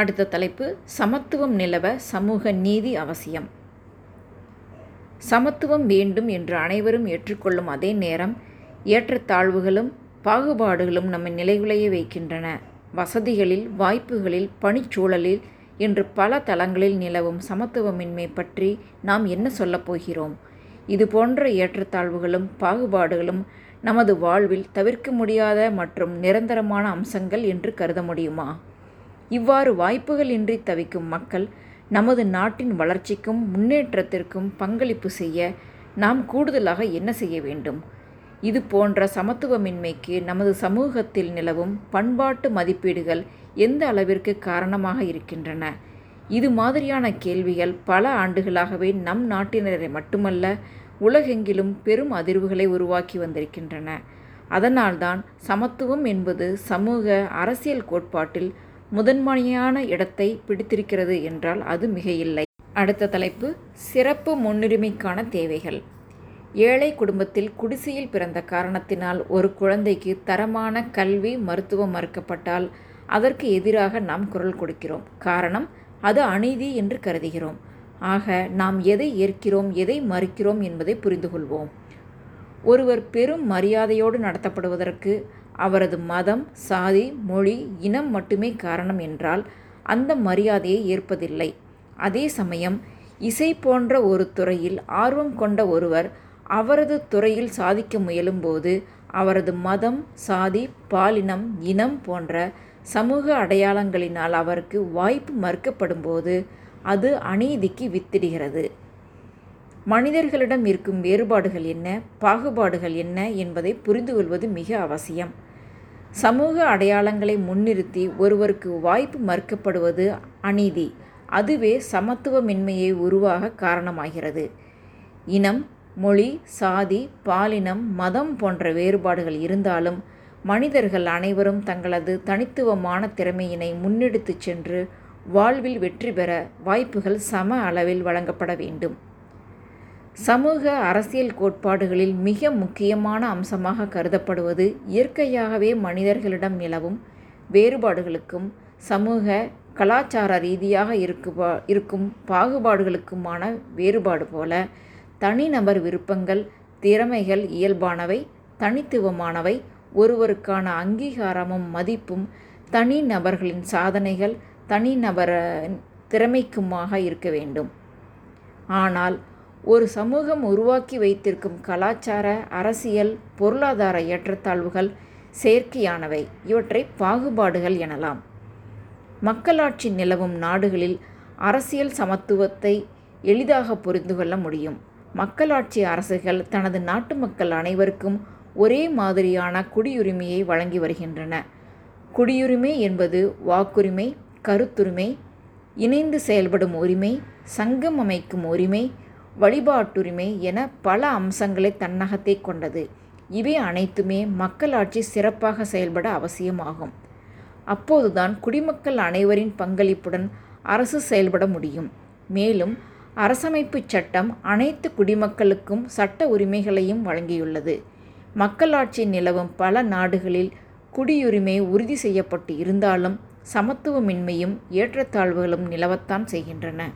அடுத்த தலைப்பு சமத்துவம் நிலவ சமூக நீதி அவசியம். சமத்துவம் வேண்டும் என்று அனைவரும் ஏற்றுக்கொள்ளும் அதே நேரம் ஏற்றத்தாழ்வுகளும் பாகுபாடுகளும் நம்மை நிலைகுலைய வைக்கின்றன. வசதிகளில் வாய்ப்புகளில் பணிச்சூழலில் என்று பல தளங்களில் நிலவும் சமத்துவமின்மை பற்றி நாம் என்ன சொல்லப் போகிறோம்? இது போன்ற ஏற்றத்தாழ்வுகளும் பாகுபாடுகளும் நமது வாழ்வில் தவிர்க்க முடியாத மற்றும் நிரந்தரமான அம்சங்கள் என்று கருத முடியுமா? இவ்வாறு வாய்ப்புகள் இன்றி தவிக்கும் மக்கள் நமது நாட்டின் வளர்ச்சிக்கும் முன்னேற்றத்திற்கும் பங்களிப்பு செய்ய நாம் கூடுதலாக என்ன செய்ய வேண்டும்? இது போன்ற சமத்துவமின்மைக்கு நமது சமூகத்தில் நிலவும் பண்பாட்டு மதிப்பீடுகள் எந்த அளவிற்கு காரணமாக இருக்கின்றன? இது மாதிரியான கேள்விகள் பல ஆண்டுகளாகவே நம் நாட்டினரை மட்டுமல்ல உலகெங்கிலும் பெரும் அதிர்வுகளை உருவாக்கி வந்திருக்கின்றன. அதனால்தான் சமத்துவம் என்பது சமூக அரசியல் கோட்பாட்டில் முதன்மையான இடத்தை பிடித்திருக்கிறது என்றால் அது மிகையில்லை. அடுத்த தலைப்பு சிறப்பு முன்னுரிமைக்கான தேவைகள். ஏழை குடும்பத்தில் குடிசையில் பிறந்த காரணத்தினால் ஒரு குழந்தைக்கு தரமான கல்வி மருத்துவம் மறுக்கப்பட்டால் அதற்கு எதிராக நாம் குரல் கொடுக்கிறோம். காரணம் அது அநீதி என்று கருதுகிறோம். ஆக நாம் எதை ஏற்கிறோம் எதை மறுக்கிறோம் என்பதை புரிந்து கொள்வோம் ஒருவர் பெரும் மரியாதையோடு நடத்தப்படுவதற்கு அவரது மதம் சாதி மொழி இனம் மட்டுமே காரணம் என்றால் அந்த மரியாதையை ஏற்பதில்லை. அதே சமயம் இசை போன்ற ஒரு துறையில் ஆர்வம் கொண்ட ஒருவர் அவரது துறையில் சாதிக்க முயலும்போது அவரது மதம் சாதி பாலினம் இனம் போன்ற சமூக அடையாளங்களினால் அவருக்கு வாய்ப்பு மறுக்கப்படும்போது அது அநீதிக்கு வித்திடுகிறது. மனிதர்களிடம் இருக்கும் வேறுபாடுகள் என்ன பாகுபாடுகள் என்ன என்பதை புரிந்து கொள்வது மிக அவசியம். சமூக அடையாளங்களை முன்னிறுத்தி ஒருவருக்கு வாய்ப்பு மறுக்கப்படுவது அநீதி. அதுவே சமத்துவமின்மையை உருவாக காரணமாகிறது. இனம் மொழி சாதி பாலினம் மதம் போன்ற வேறுபாடுகள் இருந்தாலும் மனிதர்கள் அனைவரும் தங்களது தனித்துவமான திறமையினை முன்னெடுத்துச் சென்று வாழ்வில் வெற்றி பெற வாய்ப்புகள் சம அளவில் வழங்கப்பட வேண்டும். சமூக அரசியல் கோட்பாடுகளில் மிக முக்கியமான அம்சமாக கருதப்படுவது இயற்கையாகவே மனிதர்களிடம் நிலவும் வேறுபாடுகளுக்கும் சமூக கலாச்சார ரீதியாக இருக்குபா இருக்கும் பாகுபாடுகளுக்குமான வேறுபாடு போல தனிநபர் விருப்பங்கள் திறமைகள் இயல்பானவை தனித்துவமானவை ஒருவருக்கான அங்கீகாரமும் மதிப்பும் தனி நபர்களின் சாதனைகள் தனிநபர திறமைக்குமாக இருக்க வேண்டும். ஆனால் ஒரு சமூகம் உருவாக்கி வைத்திருக்கும் கலாச்சார அரசியல் பொருளாதார ஏற்றத்தாழ்வுகள் செயற்கையானவை. இவற்றை பாகுபாடுகள் எனலாம். மக்களாட்சி நிலவும் நாடுகளில் அரசியல் சமத்துவத்தை எளிதாக புரிந்து கொள்ள முடியும். மக்களாட்சி அரசுகள் தனது நாட்டு மக்கள் அனைவருக்கும் ஒரே மாதிரியான குடியுரிமையை வழங்கி வருகின்றன. குடியுரிமை என்பது வாக்குரிமை கருத்துரிமை இணைந்து செயல்படும் உரிமை சங்கம் அமைக்கும் உரிமை வழிபாட்டுரிமை என பல அம்சங்களை தன்னகத்தை கொண்டது. இவை அனைத்துமே மக்களாட்சி சிறப்பாக செயல்பட அவசியமாகும். அப்போதுதான் குடிமக்கள் அனைவரின் பங்களிப்புடன் அரசு செயல்பட முடியும். மேலும் அரசமைப்பு சட்டம் அனைத்து குடிமக்களுக்கும் சட்ட உரிமைகளையும் வழங்கியுள்ளது. மக்களாட்சி நிலவும் பல நாடுகளில் குடியுரிமை உறுதி செய்யப்பட்டு இருந்தாலும் சமத்துவமின்மையும் ஏற்றத்தாழ்வுகளும் நிலவத்தான் செய்கின்றன.